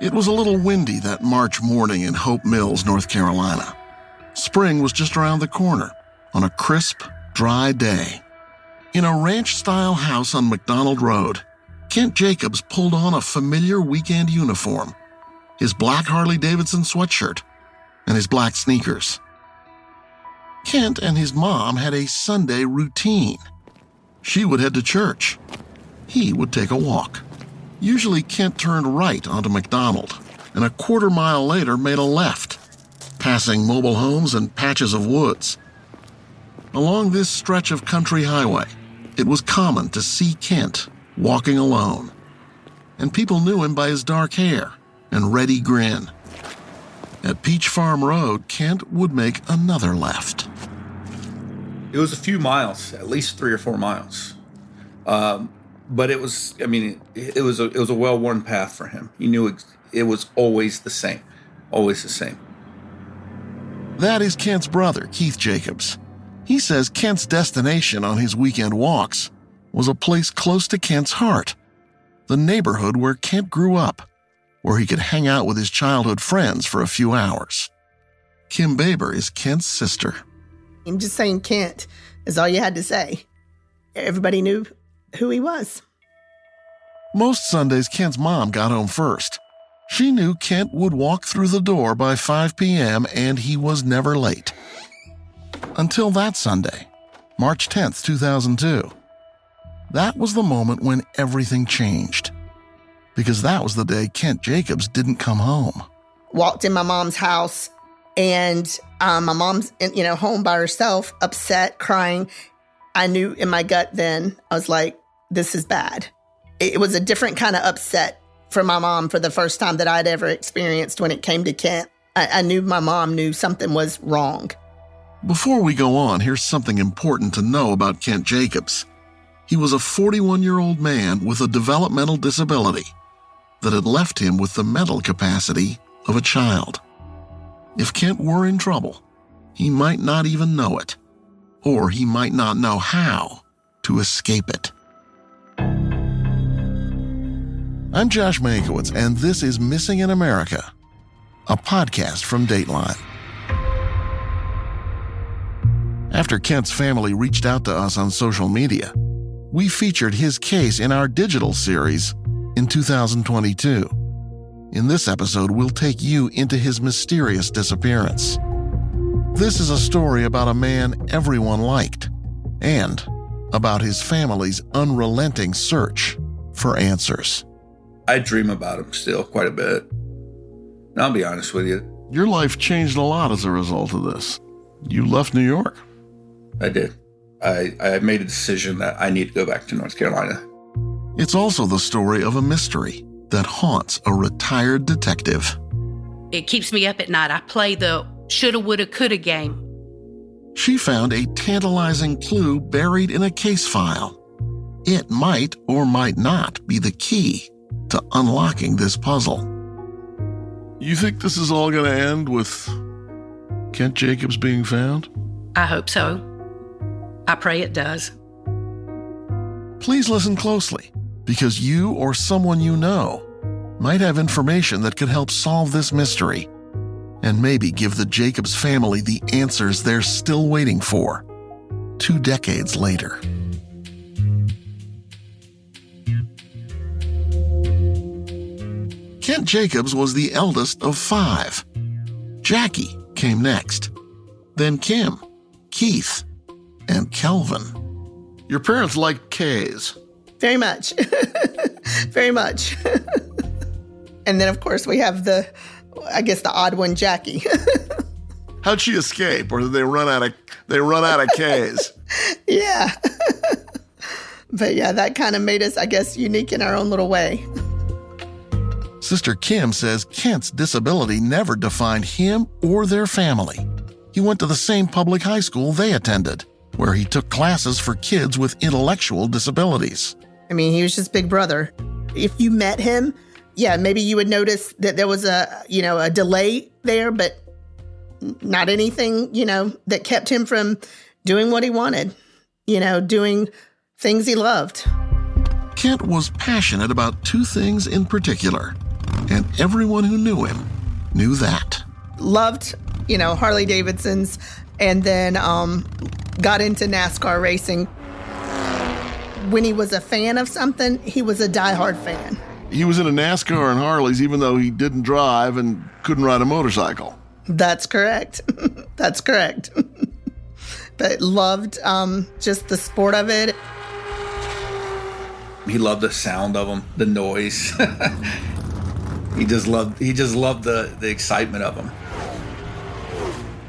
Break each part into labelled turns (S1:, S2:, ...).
S1: It was a little windy that March morning in Hope Mills, North Carolina. Spring was just around the corner on a crisp, dry day. In a ranch style house on McDonald Road, Kent Jacobs pulled on a familiar weekend uniform his black Harley Davidson sweatshirt and his black sneakers. Kent and his mom had a Sunday routine. She would head to church. He would take a walk. Usually, Kent turned right onto McDonald and a quarter mile later made a left, passing mobile homes and patches of woods. Along this stretch of country highway, it was common to see Kent walking alone, and people knew him by his dark hair and ready grin. At Peach Farm Road, Kent would make another left.
S2: It was a few miles, at least three or four miles. Um, but it was, I mean, it, it was a it was a well worn path for him. He knew it, it was always the same, always the same.
S1: That is Kent's brother, Keith Jacobs. He says Kent's destination on his weekend walks was a place close to Kent's heart, the neighborhood where Kent grew up, where he could hang out with his childhood friends for a few hours. Kim Baber is Kent's sister.
S3: I'm just saying Kent is all you had to say. Everybody knew who he was.
S1: Most Sundays, Kent's mom got home first. She knew Kent would walk through the door by 5 p.m., and he was never late. Until that Sunday, March 10th, 2002. That was the moment when everything changed. Because that was the day Kent Jacobs didn't come home.
S3: Walked in my mom's house, and um, my mom's, in, you know, home by herself, upset, crying. I knew in my gut then, I was like, this is bad. It was a different kind of upset for my mom for the first time that I'd ever experienced when it came to Kent. I, I knew my mom knew something was wrong.
S1: Before we go on, here's something important to know about Kent Jacobs. He was a 41 year old man with a developmental disability that had left him with the mental capacity of a child. If Kent were in trouble, he might not even know it, or he might not know how to escape it. I'm Josh Mankiewicz, and this is Missing in America, a podcast from Dateline. After Kent's family reached out to us on social media, we featured his case in our digital series in 2022. In this episode, we'll take you into his mysterious disappearance. This is a story about a man everyone liked and about his family's unrelenting search for answers.
S2: I dream about him still quite a bit. And I'll be honest with you,
S1: Your life changed a lot as a result of this. You left New York.
S2: I did. I, I made a decision that I need to go back to North Carolina.
S1: It's also the story of a mystery that haunts a retired detective.
S4: It keeps me up at night. I play the shoulda, woulda, coulda game.
S1: She found a tantalizing clue buried in a case file. It might or might not be the key to unlocking this puzzle. You think this is all going to end with Kent Jacobs being found?
S4: I hope so. I pray it does.
S1: Please listen closely because you or someone you know might have information that could help solve this mystery and maybe give the Jacobs family the answers they're still waiting for two decades later. Kent Jacobs was the eldest of five. Jackie came next, then Kim, Keith, and Kelvin. Your parents liked K's.
S3: Very much. Very much. and then, of course, we have the, I guess, the odd one, Jackie.
S1: How'd she escape? Or did they run out of they run out of K's?
S3: Yeah. but yeah, that kind of made us, I guess, unique in our own little way.
S1: Sister Kim says Kent's disability never defined him or their family. He went to the same public high school they attended, where he took classes for kids with intellectual disabilities.
S3: I mean, he was just big brother. If you met him, yeah, maybe you would notice that there was a, you know, a delay there, but not anything, you know, that kept him from doing what he wanted, you know, doing things he loved.
S1: Kent was passionate about two things in particular, and everyone who knew him knew that.
S3: Loved, you know, Harley Davidsons and then um, got into NASCAR racing. When he was a fan of something, he was a diehard fan.
S1: He was into NASCAR and Harleys even though he didn't drive and couldn't ride a motorcycle.
S3: That's correct. That's correct. but loved um, just the sport of it.
S2: He loved the sound of them, the noise. he just loved he just loved the the excitement of them.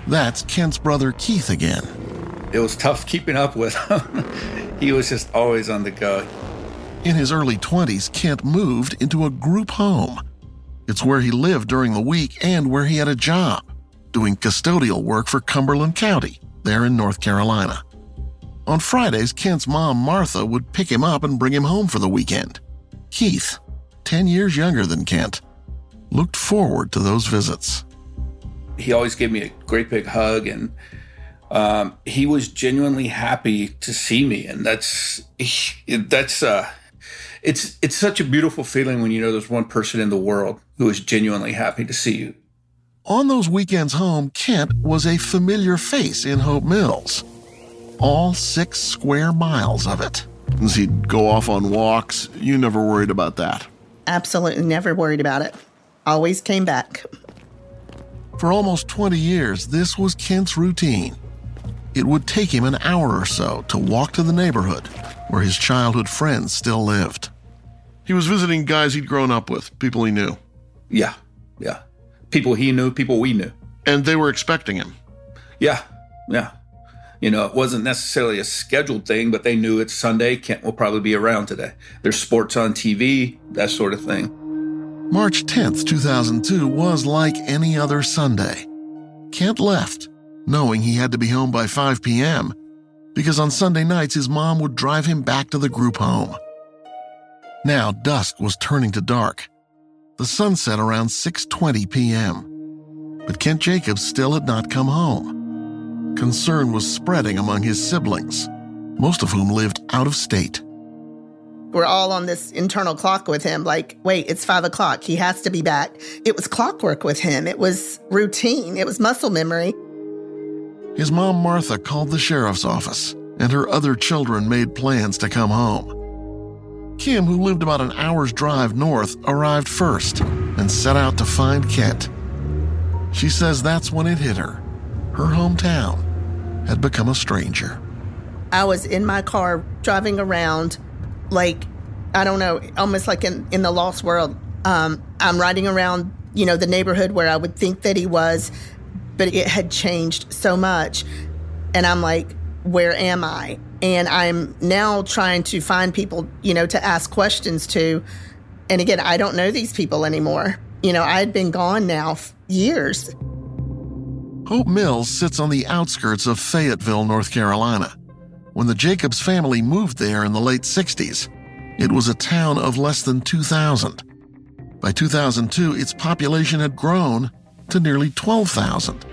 S1: That's Kent's brother Keith again.
S2: It was tough keeping up with him. he was just always on the go.
S1: In his early 20s, Kent moved into a group home. It's where he lived during the week and where he had a job, doing custodial work for Cumberland County, there in North Carolina. On Fridays, Kent's mom, Martha, would pick him up and bring him home for the weekend. Keith, 10 years younger than Kent, looked forward to those visits.
S2: He always gave me a great big hug and um, he was genuinely happy to see me and that's that's uh it's it's such a beautiful feeling when you know there's one person in the world who is genuinely happy to see you.
S1: On those weekends home, Kent was a familiar face in Hope Mills. All six square miles of it. As he'd go off on walks, you never worried about that.
S3: Absolutely never worried about it. Always came back.
S1: For almost 20 years, this was Kent's routine. It would take him an hour or so to walk to the neighborhood where his childhood friends still lived. He was visiting guys he'd grown up with, people he knew,
S2: Yeah, yeah. People he knew, people we knew.
S1: and they were expecting him.
S2: Yeah, yeah. You know, it wasn't necessarily a scheduled thing, but they knew it's Sunday. Kent will probably be around today. There's sports on TV, that sort of thing.
S1: March 10, 2002 was like any other Sunday. Kent left, knowing he had to be home by 5 p.m., because on Sunday nights his mom would drive him back to the group home. Now dusk was turning to dark. The sun set around 6:20 p.m. But Kent Jacobs still had not come home. Concern was spreading among his siblings, most of whom lived out of state.
S3: We're all on this internal clock with him like, wait, it's five o'clock. He has to be back. It was clockwork with him. It was routine. It was muscle memory.
S1: His mom, Martha, called the sheriff's office, and her other children made plans to come home. Kim, who lived about an hour's drive north, arrived first and set out to find Kent. She says that's when it hit her. Her hometown had become a stranger.
S3: I was in my car driving around like I don't know, almost like in, in the lost world. Um, I'm riding around, you know, the neighborhood where I would think that he was, but it had changed so much. And I'm like, where am I? And I'm now trying to find people, you know, to ask questions to. And again, I don't know these people anymore. You know, I had been gone now years.
S1: Hope Mills sits on the outskirts of Fayetteville, North Carolina. When the Jacobs family moved there in the late 60s, it was a town of less than 2,000. By 2002, its population had grown to nearly 12,000.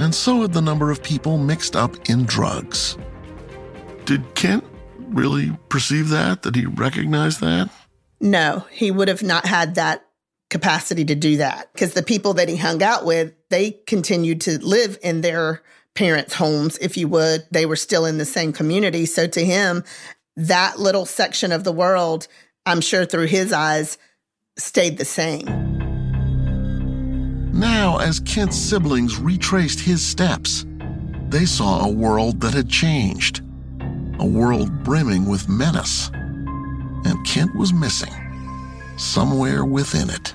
S1: And so had the number of people mixed up in drugs. Did Kent really perceive that? Did he recognize that?
S3: No, he would have not had that capacity to do that because the people that he hung out with, they continued to live in their parents' homes, if you would. They were still in the same community. So to him, that little section of the world, I'm sure through his eyes, stayed the same.
S1: Now, as Kent's siblings retraced his steps, they saw a world that had changed. A world brimming with menace. And Kent was missing. Somewhere within it.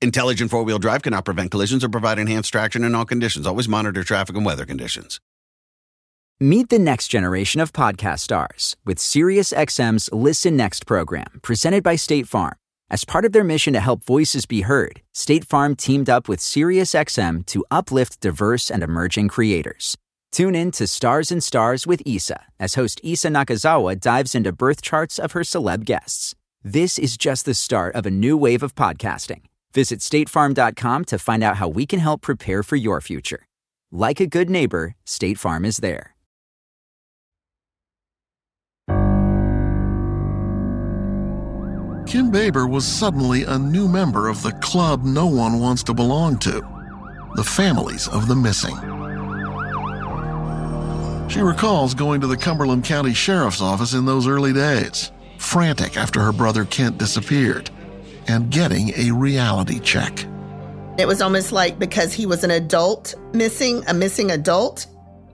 S5: Intelligent four wheel drive cannot prevent collisions or provide enhanced traction in all conditions. Always monitor traffic and weather conditions.
S6: Meet the next generation of podcast stars with SiriusXM's Listen Next program, presented by State Farm. As part of their mission to help voices be heard, State Farm teamed up with SiriusXM to uplift diverse and emerging creators. Tune in to Stars and Stars with Isa as host Isa Nakazawa dives into birth charts of her celeb guests. This is just the start of a new wave of podcasting. Visit statefarm.com to find out how we can help prepare for your future. Like a good neighbor, State Farm is there.
S1: Kim Baber was suddenly a new member of the club no one wants to belong to the families of the missing. She recalls going to the Cumberland County Sheriff's Office in those early days, frantic after her brother Kent disappeared, and getting a reality check.
S3: It was almost like because he was an adult missing, a missing adult,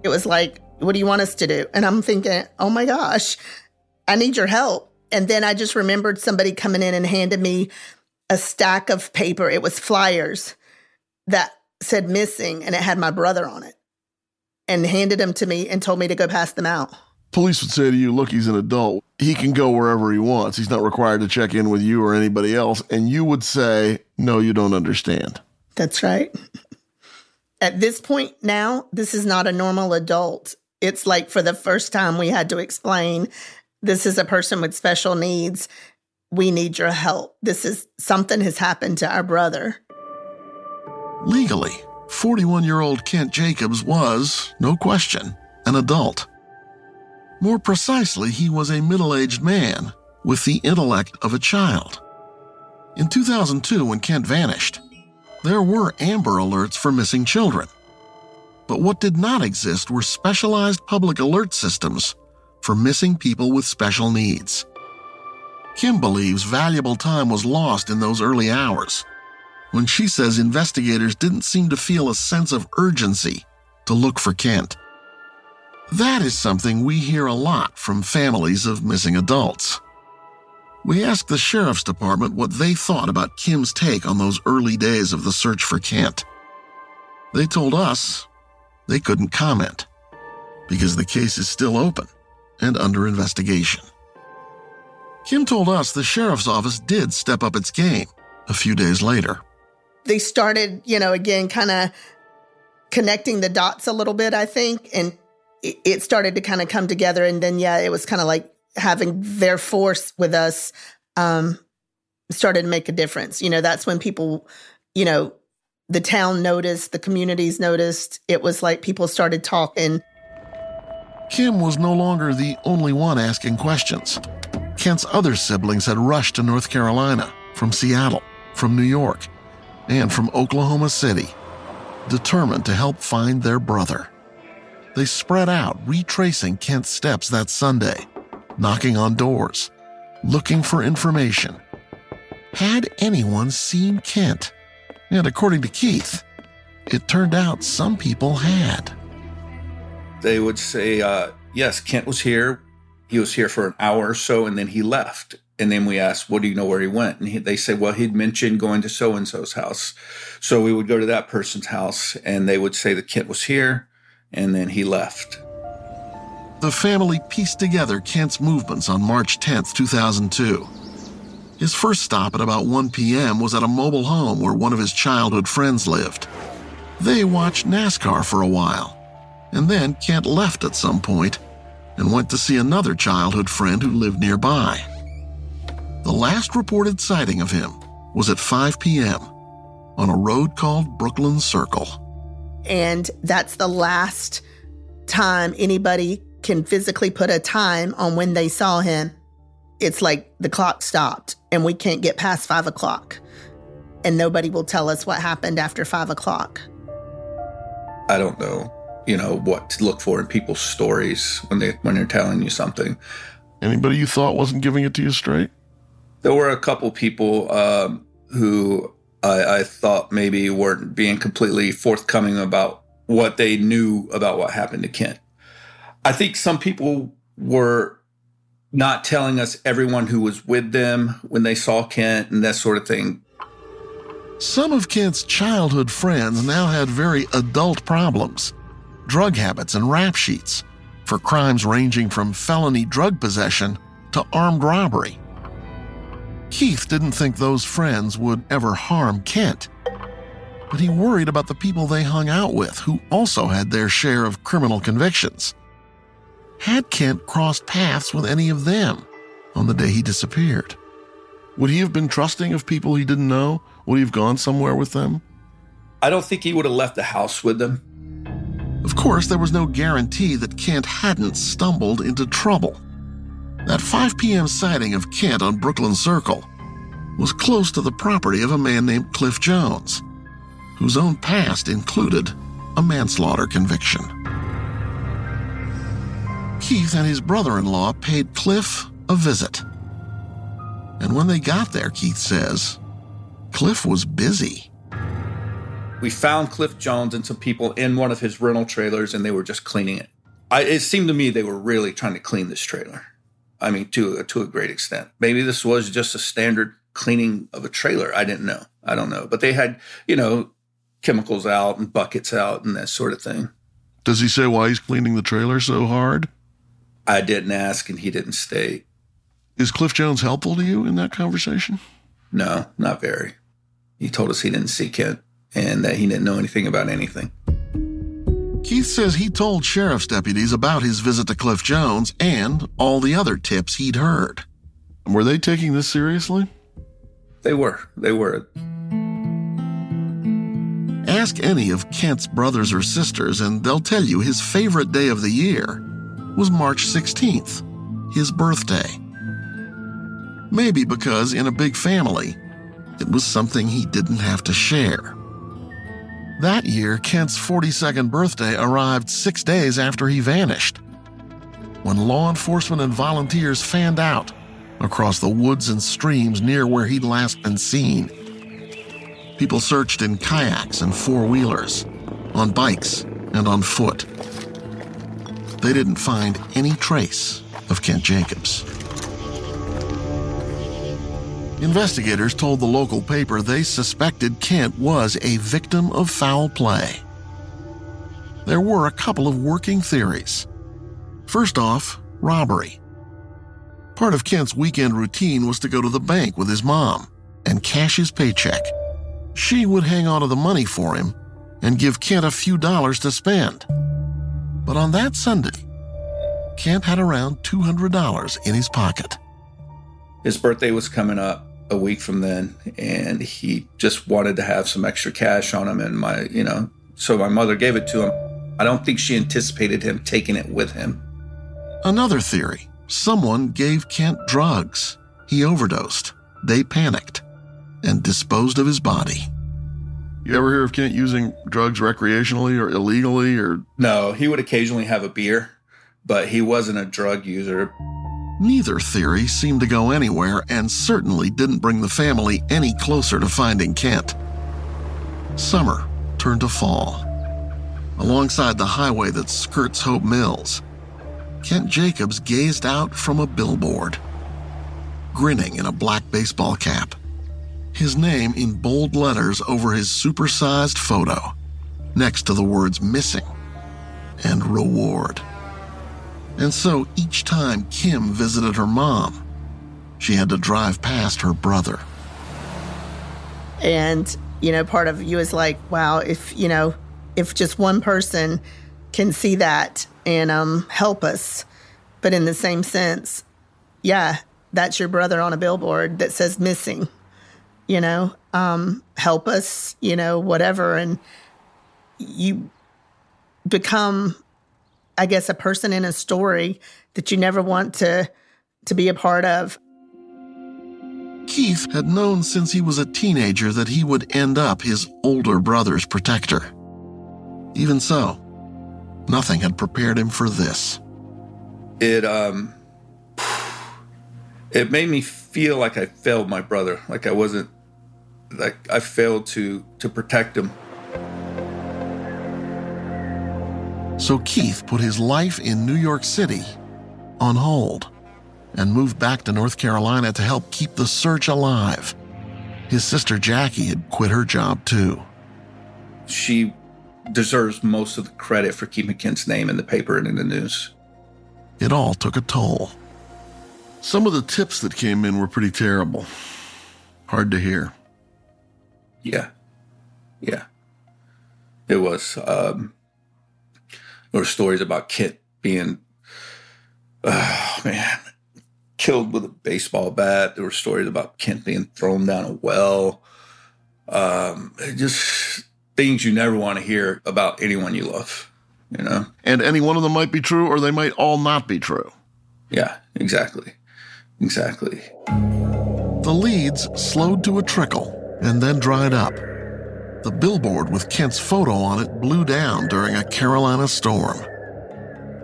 S3: it was like, what do you want us to do? And I'm thinking, oh my gosh, I need your help. And then I just remembered somebody coming in and handed me a stack of paper. It was flyers that said missing and it had my brother on it and handed them to me and told me to go pass them out.
S1: Police would say to you, look, he's an adult. He can go wherever he wants. He's not required to check in with you or anybody else. And you would say, no, you don't understand.
S3: That's right. At this point now, this is not a normal adult. It's like for the first time we had to explain this is a person with special needs. We need your help. This is something has happened to our brother.
S1: Legally, 41 year old Kent Jacobs was, no question, an adult. More precisely, he was a middle aged man with the intellect of a child. In 2002, when Kent vanished, there were Amber Alerts for missing children. But what did not exist were specialized public alert systems for missing people with special needs. Kim believes valuable time was lost in those early hours when she says investigators didn't seem to feel a sense of urgency to look for Kent. That is something we hear a lot from families of missing adults. We asked the Sheriff's Department what they thought about Kim's take on those early days of the search for Kent. They told us they couldn't comment because the case is still open and under investigation. Kim told us the sheriff's office did step up its game a few days later.
S3: They started, you know, again, kind of connecting the dots a little bit, I think, and it, started to kind of come together. And then, yeah, it was kind of like having their force with us um, started to make a difference. You know, that's when people, you know, the town noticed, the communities noticed. It was like people started talking.
S1: Kim was no longer the only one asking questions. Kent's other siblings had rushed to North Carolina from Seattle, from New York, and from Oklahoma City, determined to help find their brother. They spread out, retracing Kent's steps that Sunday, knocking on doors, looking for information. Had anyone seen Kent? And according to Keith, it turned out some people had.
S2: They would say, uh, yes, Kent was here. He was here for an hour or so and then he left. And then we asked, what do you know where he went? And he, they say, well, he'd mentioned going to so and so's house. So we would go to that person's house and they would say that Kent was here and then he left.
S1: The family pieced together Kent's movements on March 10, 2002. His first stop at about 1 p.m. was at a mobile home where one of his childhood friends lived. They watched NASCAR for a while, and then Kent left at some point and went to see another childhood friend who lived nearby. The last reported sighting of him was at 5 p.m. on a road called Brooklyn Circle.
S3: And that's the last time anybody can physically put a time on when they saw him. It's like the clock stopped and we can't get past five o'clock. And nobody will tell us what happened after five o'clock.
S2: I don't know. you know, what to look for in people's stories when they when they're telling you something.
S1: Anybody you thought wasn't giving it to you straight?
S2: There were a couple people um, who I, I thought maybe weren't being completely forthcoming about what they knew about what happened to Kent. I think some people were not telling us everyone who was with them when they saw Kent and that sort of thing.
S1: Some of Kent's childhood friends now had very adult problems drug habits and rap sheets for crimes ranging from felony drug possession to armed robbery. Keith didn't think those friends would ever harm Kent, but he worried about the people they hung out with who also had their share of criminal convictions. Had Kent crossed paths with any of them on the day he disappeared? Would he have been trusting of people he didn't know? Would he have gone somewhere with them?
S2: I don't think he would have left the house with them.
S1: Of course, there was no guarantee that Kent hadn't stumbled into trouble. That 5 p.m. sighting of Kent on Brooklyn Circle was close to the property of a man named Cliff Jones, whose own past included a manslaughter conviction. Keith and his brother in law paid Cliff a visit. And when they got there, Keith says, Cliff was busy.
S2: We found Cliff Jones and some people in one of his rental trailers, and they were just cleaning it. I, it seemed to me they were really trying to clean this trailer. I mean, to to a great extent. Maybe this was just a standard cleaning of a trailer. I didn't know. I don't know. But they had, you know, chemicals out and buckets out and that sort of thing.
S1: Does he say why he's cleaning the trailer so hard?
S2: I didn't ask, and he didn't state.
S1: Is Cliff Jones helpful to you in that conversation?
S2: No, not very. He told us he didn't see Kent and that he didn't know anything about anything.
S1: Keith says he told sheriff's deputies about his visit to Cliff Jones and all the other tips he'd heard. Were they taking this seriously?
S2: They were. They were.
S1: Ask any of Kent's brothers or sisters, and they'll tell you his favorite day of the year was March 16th, his birthday. Maybe because in a big family, it was something he didn't have to share. That year, Kent's 42nd birthday arrived six days after he vanished. When law enforcement and volunteers fanned out across the woods and streams near where he'd last been seen, people searched in kayaks and four wheelers, on bikes, and on foot. They didn't find any trace of Kent Jacobs. Investigators told the local paper they suspected Kent was a victim of foul play. There were a couple of working theories. First off, robbery. Part of Kent's weekend routine was to go to the bank with his mom and cash his paycheck. She would hang on to the money for him and give Kent a few dollars to spend. But on that Sunday, Kent had around $200 in his pocket.
S2: His birthday was coming up a week from then, and he just wanted to have some extra cash on him. And my, you know, so my mother gave it to him. I don't think she anticipated him taking it with him.
S1: Another theory someone gave Kent drugs. He overdosed. They panicked and disposed of his body. You ever hear of Kent using drugs recreationally or illegally or
S2: No, he would occasionally have a beer, but he wasn't a drug user.
S1: Neither theory seemed to go anywhere and certainly didn't bring the family any closer to finding Kent. Summer turned to fall. Alongside the highway that skirts Hope Mills, Kent Jacobs gazed out from a billboard, grinning in a black baseball cap. His name in bold letters over his supersized photo, next to the words missing and reward. And so each time Kim visited her mom, she had to drive past her brother.
S3: And, you know, part of you is like, wow, if, you know, if just one person can see that and um, help us. But in the same sense, yeah, that's your brother on a billboard that says missing, you know, um, help us, you know, whatever. And you become, I guess, a person in a story that you never want to to be a part of.
S1: Keith had known since he was a teenager that he would end up his older brother's protector. Even so, Nothing had prepared him for this.
S2: It um it made me feel like I failed my brother, like I wasn't like I failed to to protect him.
S1: So Keith put his life in New York City on hold and moved back to North Carolina to help keep the search alive. His sister Jackie had quit her job too.
S2: She deserves most of the credit for keeping Kent's name in the paper and in the news.
S1: It all took a toll. Some of the tips that came in were pretty terrible. Hard to hear.
S2: Yeah. Yeah. It was. Um, there were stories about Kent being, oh man, killed with a baseball bat. There were stories about Kent being thrown down a well. Um, just things you never want to hear about anyone you love, you know?
S1: And any one of them might be true, or they might all not be true.
S2: Yeah, exactly. Exactly.
S1: The leads slowed to a trickle and then dried up. The billboard with Kent's photo on it blew down during a Carolina storm.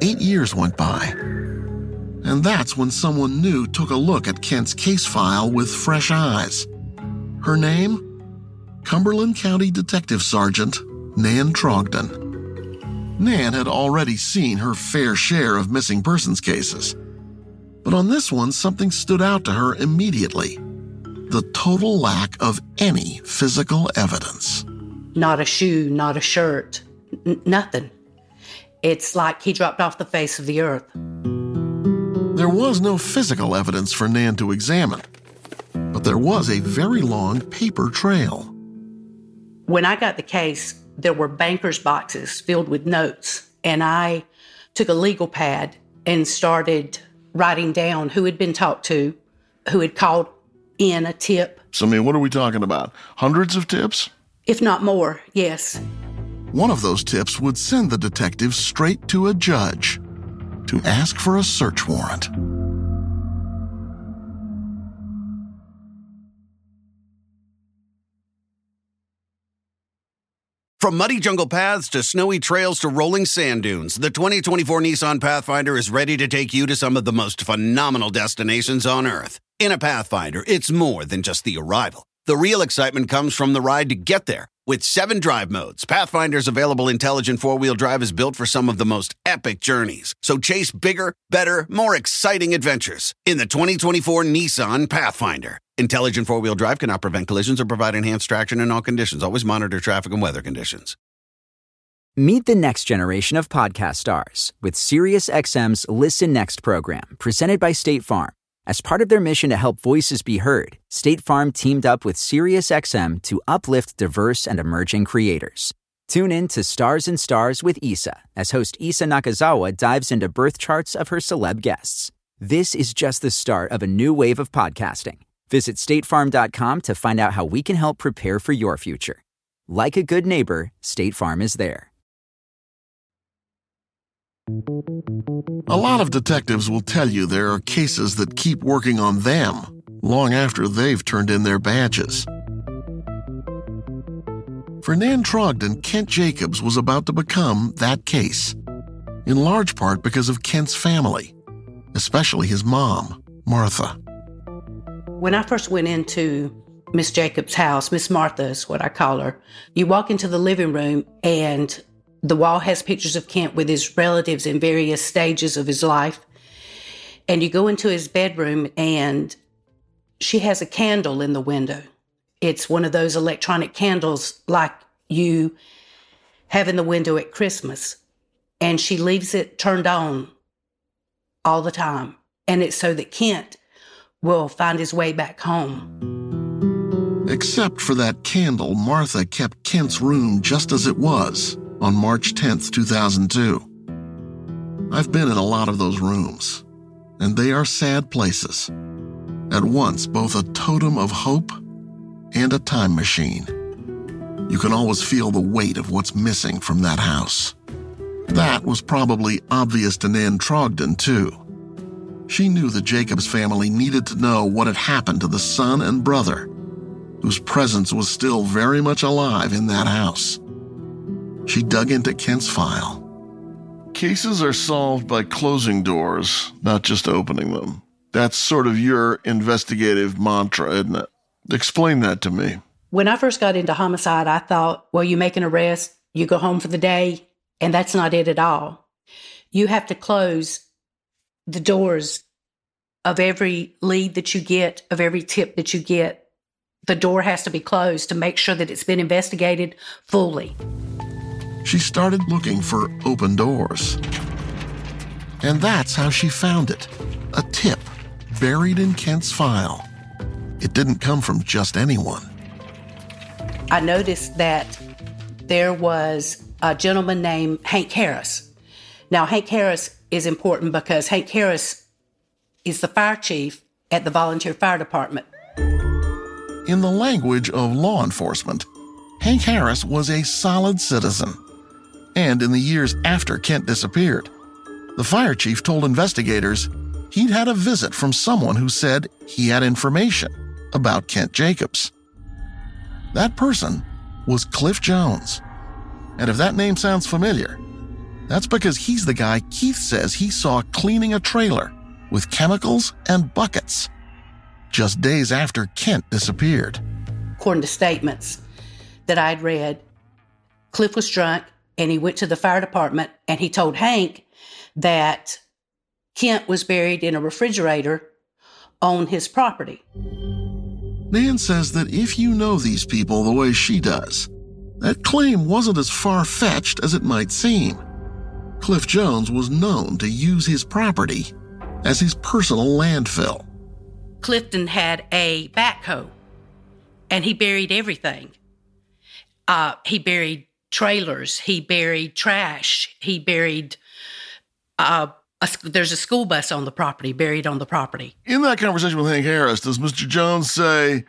S1: Eight years went by. And that's when someone new took a look at Kent's case file with fresh eyes. Her name? Cumberland County Detective Sergeant Nan Trogdon. Nan had already seen her fair share of missing persons cases. But on this one, something stood out to her immediately the total lack of any physical evidence.
S4: Not a shoe, not a shirt, n- nothing. It's like he dropped off the face of the earth.
S1: There was no physical evidence for Nan to examine, but there was a very long paper trail.
S4: When I got the case, there were banker's boxes filled with notes, and I took a legal pad and started writing down who had been talked to, who had called in a tip,
S1: So, I mean, what are we talking about? Hundreds of tips?
S4: If not more, yes.
S1: One of those tips would send the detective straight to a judge to ask for a search warrant.
S5: From muddy jungle paths to snowy trails to rolling sand dunes, the 2024 Nissan Pathfinder is ready to take you to some of the most phenomenal destinations on Earth. In a Pathfinder, it's more than just the arrival. The real excitement comes from the ride to get there. With seven drive modes, Pathfinder's available intelligent four wheel drive is built for some of the most epic journeys. So chase bigger, better, more exciting adventures in the 2024 Nissan Pathfinder. Intelligent four wheel drive cannot prevent collisions or provide enhanced traction in all conditions. Always monitor traffic and weather conditions.
S6: Meet the next generation of podcast stars with SiriusXM's Listen Next program, presented by State Farm. As part of their mission to help voices be heard, State Farm teamed up with SiriusXM to uplift diverse and emerging creators. Tune in to Stars and Stars with Issa as host Issa Nakazawa dives into birth charts of her celeb guests. This is just the start of a new wave of podcasting. Visit statefarm.com to find out how we can help prepare for your future. Like a good neighbor, State Farm is there.
S1: A lot of detectives will tell you there are cases that keep working on them long after they've turned in their badges. For Nan Trogdon, Kent Jacobs was about to become that case, in large part because of Kent's family, especially his mom, Martha.
S4: When I first went into Miss Jacobs' house, Miss Martha is what I call her, you walk into the living room and the wall has pictures of Kent with his relatives in various stages of his life. And you go into his bedroom and she has a candle in the window. It's one of those electronic candles like you have in the window at Christmas. And she leaves it turned on all the time. And it's so that Kent will find his way back home.
S1: Except for that candle, Martha kept Kent's room just as it was on March 10, 2002. I've been in a lot of those rooms, and they are sad places. At once, both a totem of hope and a time machine. You can always feel the weight of what's missing from that house. That was probably obvious to Nan Trogdon, too. She knew the Jacobs family needed to know what had happened to the son and brother, whose presence was still very much alive in that house. She dug into Kent's file Cases are solved by closing doors, not just opening them. That's sort of your investigative mantra, isn't it? Explain that to me.
S4: When I first got into homicide, I thought, well, you make an arrest, you go home for the day, and that's not it at all. You have to close the doors of every lead that you get, of every tip that you get. The door has to be closed to make sure that it's been investigated fully.
S1: She started looking for open doors. And that's how she found it a tip buried in Kent's file. It didn't come from just anyone.
S4: I noticed that there was a gentleman named Hank Harris. Now, Hank Harris is important because Hank Harris is the fire chief at the volunteer fire department.
S1: In the language of law enforcement, Hank Harris was a solid citizen. And in the years after Kent disappeared, the fire chief told investigators he'd had a visit from someone who said he had information about Kent Jacobs. That person was Cliff Jones. And if that name sounds familiar, that's because he's the guy Keith says he saw cleaning a trailer with chemicals and buckets just days after Kent disappeared.
S4: According to statements that I'd read, Cliff was drunk and he went to the fire department and he told Hank that Kent was buried in a refrigerator on his property.
S1: Nan says that if you know these people the way she does, that claim wasn't as far fetched as it might seem. Cliff Jones was known to use his property as his personal landfill.
S4: Clifton had a backhoe and he buried everything. Uh, he buried trailers, he buried trash, he buried. Uh, a, there's a school bus on the property, buried on the property.
S1: In that conversation with Hank Harris, does Mr. Jones say,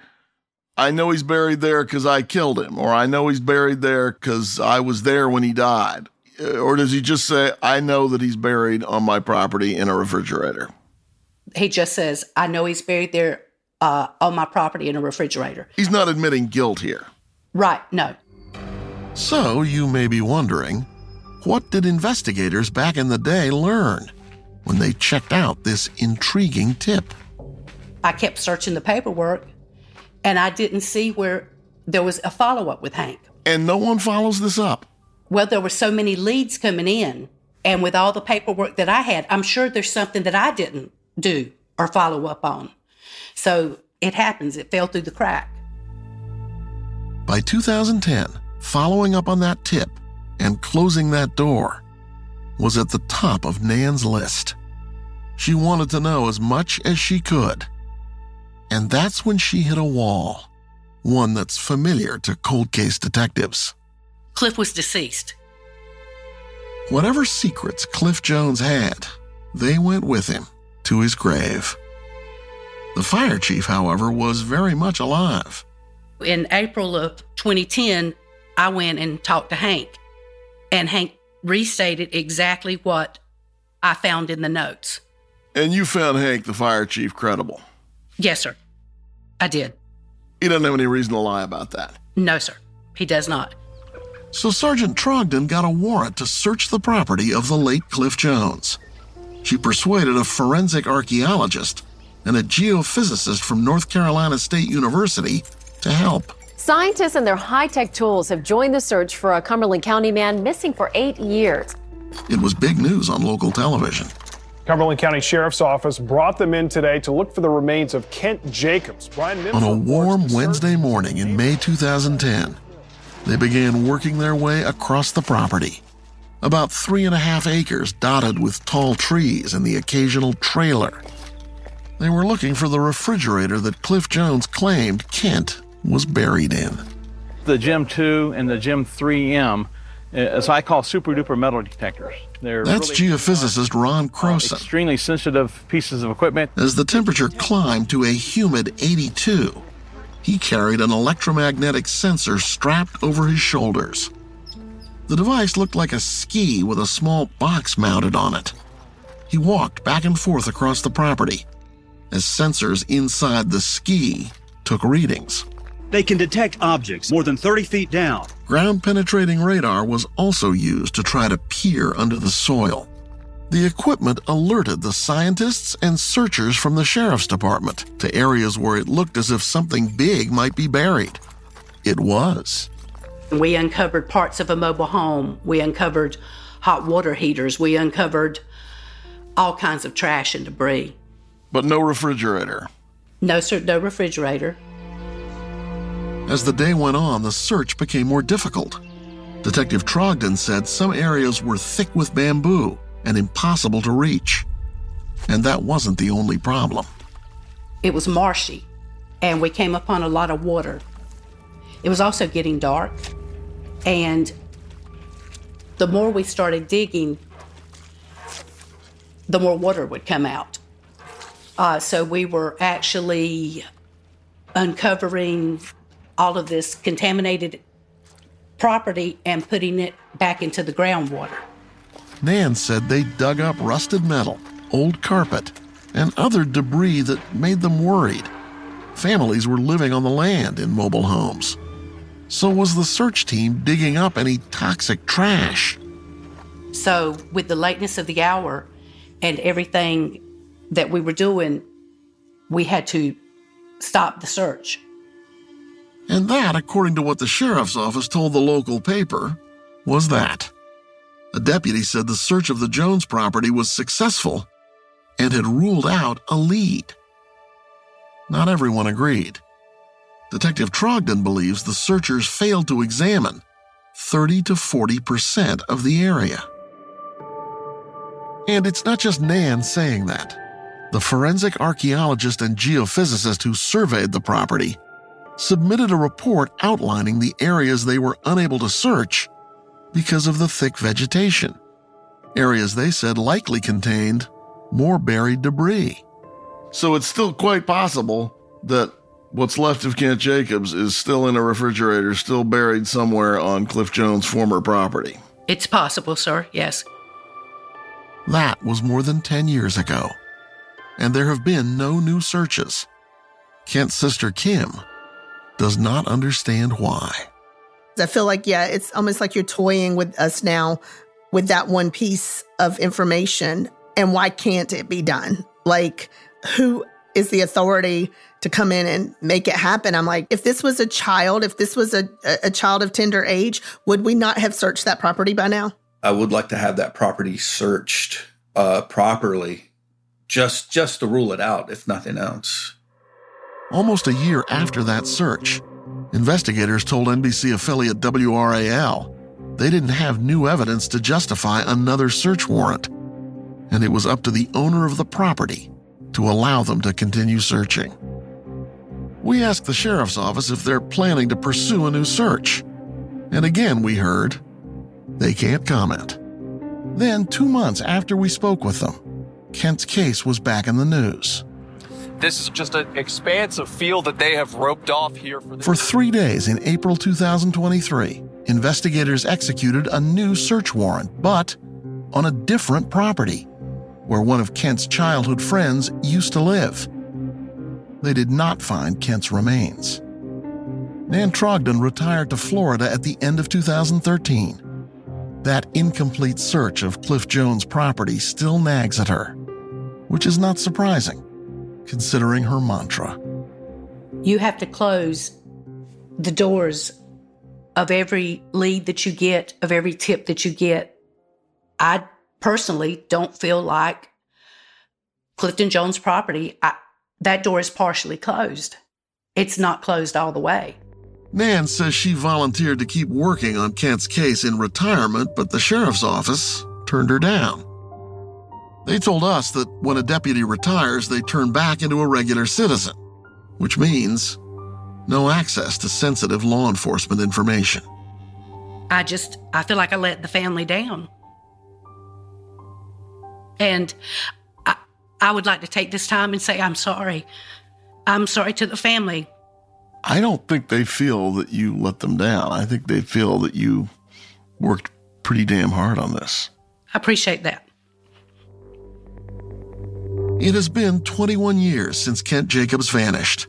S1: I know he's buried there because I killed him, or I know he's buried there because I was there when he died? Or does he just say, I know that he's buried on my property in a refrigerator?
S4: He just says, I know he's buried there uh, on my property in a refrigerator.
S1: He's not admitting guilt here.
S4: Right, no.
S1: So you may be wondering, what did investigators back in the day learn when they checked out this intriguing tip?
S4: I kept searching the paperwork and I didn't see where there was a follow up with Hank.
S1: And no one follows this up.
S4: Well, there were so many leads coming in, and with all the paperwork that I had, I'm sure there's something that I didn't do or follow up on. So it happens, it fell through the crack.
S1: By 2010, following up on that tip and closing that door was at the top of Nan's list. She wanted to know as much as she could. And that's when she hit a wall, one that's familiar to cold case detectives.
S4: Cliff was deceased.
S1: Whatever secrets Cliff Jones had, they went with him to his grave. The fire chief, however, was very much alive.
S4: In April of 2010, I went and talked to Hank, and Hank restated exactly what I found in the notes.
S1: And you found Hank, the fire chief, credible.
S4: Yes, sir. I did.
S1: He doesn't have any reason to lie about that.
S4: No, sir. He does not.
S1: So Sergeant Trogdon got a warrant to search the property of the late Cliff Jones. She persuaded a forensic archaeologist and a geophysicist from North Carolina State University to help.
S7: Scientists and their high tech tools have joined the search for a Cumberland County man missing for eight years.
S1: It was big news on local television.
S8: Cumberland County Sheriff's Office brought them in today to look for the remains of Kent Jacobs. Bryan Mims
S1: On a warm Wednesday morning in May 2010, they began working their way across the property. About three and a half acres dotted with tall trees and the occasional trailer. They were looking for the refrigerator that Cliff Jones claimed Kent was buried in.
S9: the Gem 2 and the Gem 3M, uh, as I call super duper metal detectors. They're
S1: That's
S9: really,
S1: geophysicist Ron
S9: uh,
S1: Croson.
S9: extremely sensitive pieces of equipment.
S1: As the temperature climbed to a humid 82, he carried an electromagnetic sensor strapped over his shoulders. The device looked like a ski with a small box mounted on it. He walked back and forth across the property as sensors inside the ski took readings.
S10: They can detect objects more than 30 feet down.
S1: Ground penetrating radar was also used to try to peer under the soil. The equipment alerted the scientists and searchers from the sheriff's department to areas where it looked as if something big might be buried. It was.
S4: We uncovered parts of a mobile home. We uncovered hot water heaters. We uncovered all kinds of trash and debris.
S1: But no refrigerator.
S4: No, sir, no refrigerator.
S1: As the day went on, the search became more difficult. Detective Trogdon said some areas were thick with bamboo and impossible to reach. And that wasn't the only problem.
S4: It was marshy, and we came upon a lot of water. It was also getting dark, and the more we started digging, the more water would come out. Uh, so we were actually uncovering all of this contaminated property and putting it back into the groundwater.
S1: Nan said they dug up rusted metal, old carpet, and other debris that made them worried. Families were living on the land in mobile homes. So was the search team digging up any toxic trash?
S4: So, with the lateness of the hour and everything that we were doing, we had to stop the search.
S1: And that, according to what the sheriff's office told the local paper, was that. A deputy said the search of the Jones property was successful and had ruled out a lead. Not everyone agreed. Detective Trogdon believes the searchers failed to examine 30 to 40 percent of the area. And it's not just Nan saying that. The forensic archaeologist and geophysicist who surveyed the property submitted a report outlining the areas they were unable to search because of the thick vegetation. Areas they said likely contained more buried debris. So it's still quite possible that what's left of Kent Jacobs is still in a refrigerator, still buried somewhere on Cliff Jones' former property.
S4: It's possible, sir, yes.
S1: That was more than 10 years ago, and there have been no new searches. Kent's sister Kim does not understand why.
S3: I feel like, yeah, it's almost like you're toying with us now with that one piece of information. And why can't it be done? Like, who is the authority to come in and make it happen? I'm like, if this was a child, if this was a, a child of tender age, would we not have searched that property by now?
S2: I would like to have that property searched uh, properly, just just to rule it out, if nothing else.
S1: Almost a year after that search, investigators told NBC affiliate WRAL they didn't have new evidence to justify another search warrant, and it was up to the owner of the property to allow them to continue searching. We asked the sheriff's office if they're planning to pursue a new search, and again we heard they can't comment. Then, two months after we spoke with them, Kent's case was back in the news.
S11: This is just an expansive field that they have roped off here for
S1: For three days in April 2023, investigators executed a new search warrant, but on a different property, where one of Kent's childhood friends used to live. They did not find Kent's remains. Nan Trogdon retired to Florida at the end of 2013. That incomplete search of Cliff Jones' property still nags at her, which is not surprising, considering her mantra.
S4: You have to close the doors of every lead that you get, of every tip that you get. I personally don't feel like Clifton Jones' property, I, that door is partially closed. It's not closed all the way.
S1: Nan says she volunteered to keep working on Kent's case in retirement, but the sheriff's office turned her down. They told us that when a deputy retires, they turn back into a regular citizen, which means no access to sensitive law enforcement information.
S4: I just, I feel like I let the family down. And I, I would like to take this time and say, I'm sorry. I'm sorry to the family.
S1: I don't think they feel that you let them down. I think they feel that you worked pretty damn hard on this.
S4: I appreciate that.
S1: It has been 21 years since Kent Jacobs vanished.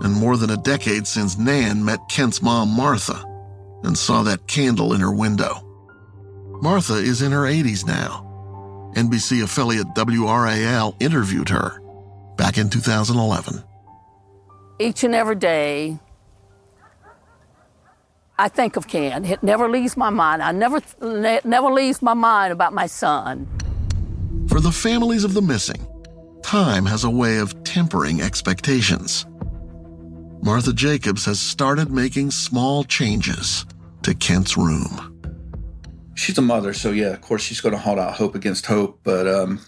S1: and more than a decade since Nan met Kent's mom, Martha, and saw that candle in her window. Martha is in her 80s now. NBC affiliate WRAL interviewed her back in 2011.
S12: Each and every day, I think of Ken. It never leaves my mind. I never, ne- never leaves my mind about my son.
S1: For the families of the missing, time has a way of tempering expectations. Martha Jacobs has started making small changes to Kent's room.
S2: She's a mother, so yeah, of course she's going to hold out hope against hope. But um,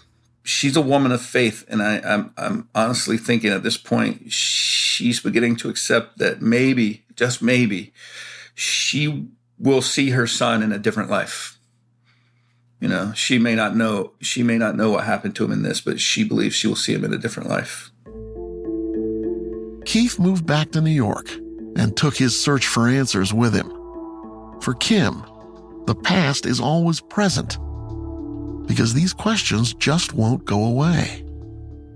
S2: she's a woman of faith, and I, I'm I'm honestly thinking at this point she's beginning to accept that maybe, just maybe, she will see her son in a different life. You know, she may not know she may not know what happened to him in this, but she believes she will see him in a different life.
S1: Keith moved back to New York and took his search for answers with him. For Kim, the past is always present because these questions just won't go away.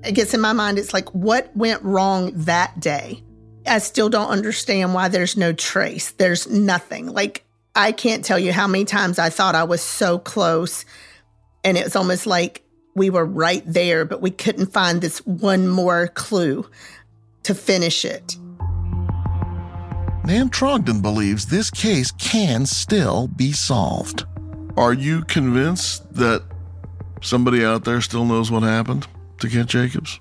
S3: I guess in my mind, it's like, what went wrong that day? I still don't understand why there's no trace. There's nothing. Like, I can't tell you how many times I thought I was so close. And it was almost like we were right there, but we couldn't find this one more clue to finish it.
S1: Nan Trogdon believes this case can still be solved. Are you convinced that somebody out there still knows what happened to Kent Jacobs?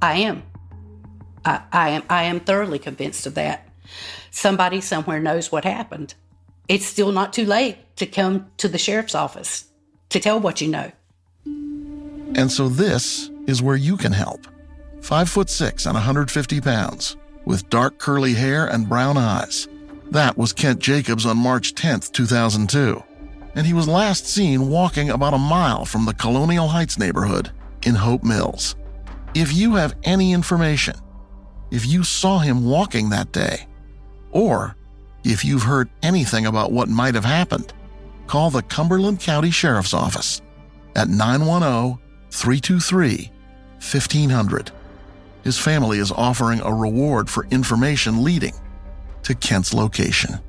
S4: I am. I, I am. I am thoroughly convinced of that. Somebody somewhere knows what happened. It's still not too late to come to the sheriff's office to tell what you know.
S1: And so this is where you can help. Five foot six and 150 pounds, with dark curly hair and brown eyes. That was Kent Jacobs on March 10th, 2002. And he was last seen walking about a mile from the Colonial Heights neighborhood in Hope Mills. If you have any information, if you saw him walking that day, or if you've heard anything about what might have happened, call the Cumberland County Sheriff's Office at 910 323 1500. His family is offering a reward for information leading to Kent's location.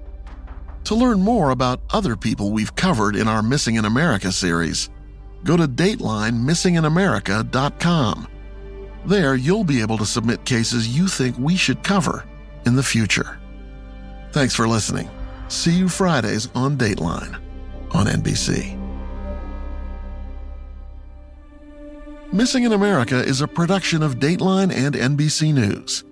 S1: To learn more about other people we've covered in our Missing in America series, go to DatelineMissingInAmerica.com. There, you'll be able to submit cases you think we should cover in the future. Thanks for listening. See you Fridays on Dateline on NBC. Missing in America is a production of Dateline and NBC News.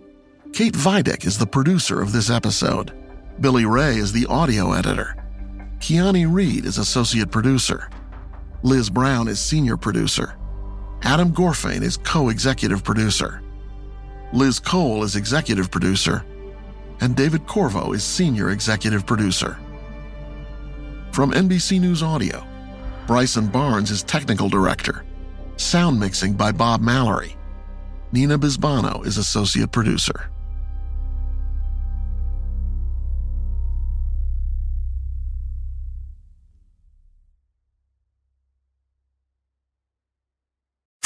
S1: Kate Videk is the producer of this episode. Billy Ray is the audio editor. Kiani Reed is associate producer. Liz Brown is senior producer. Adam Gorfain is co executive producer. Liz Cole is executive producer. And David Corvo is senior executive producer. From NBC News Audio, Bryson Barnes is technical director. Sound mixing by Bob Mallory. Nina Bisbano is associate producer.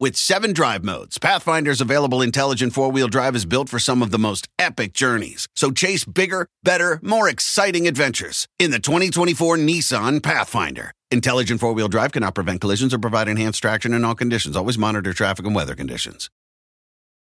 S5: With seven drive modes, Pathfinder's available intelligent four wheel drive is built for some of the most epic journeys. So chase bigger, better, more exciting adventures in the 2024 Nissan Pathfinder. Intelligent four wheel drive cannot prevent collisions or provide enhanced traction in all conditions. Always monitor traffic and weather conditions.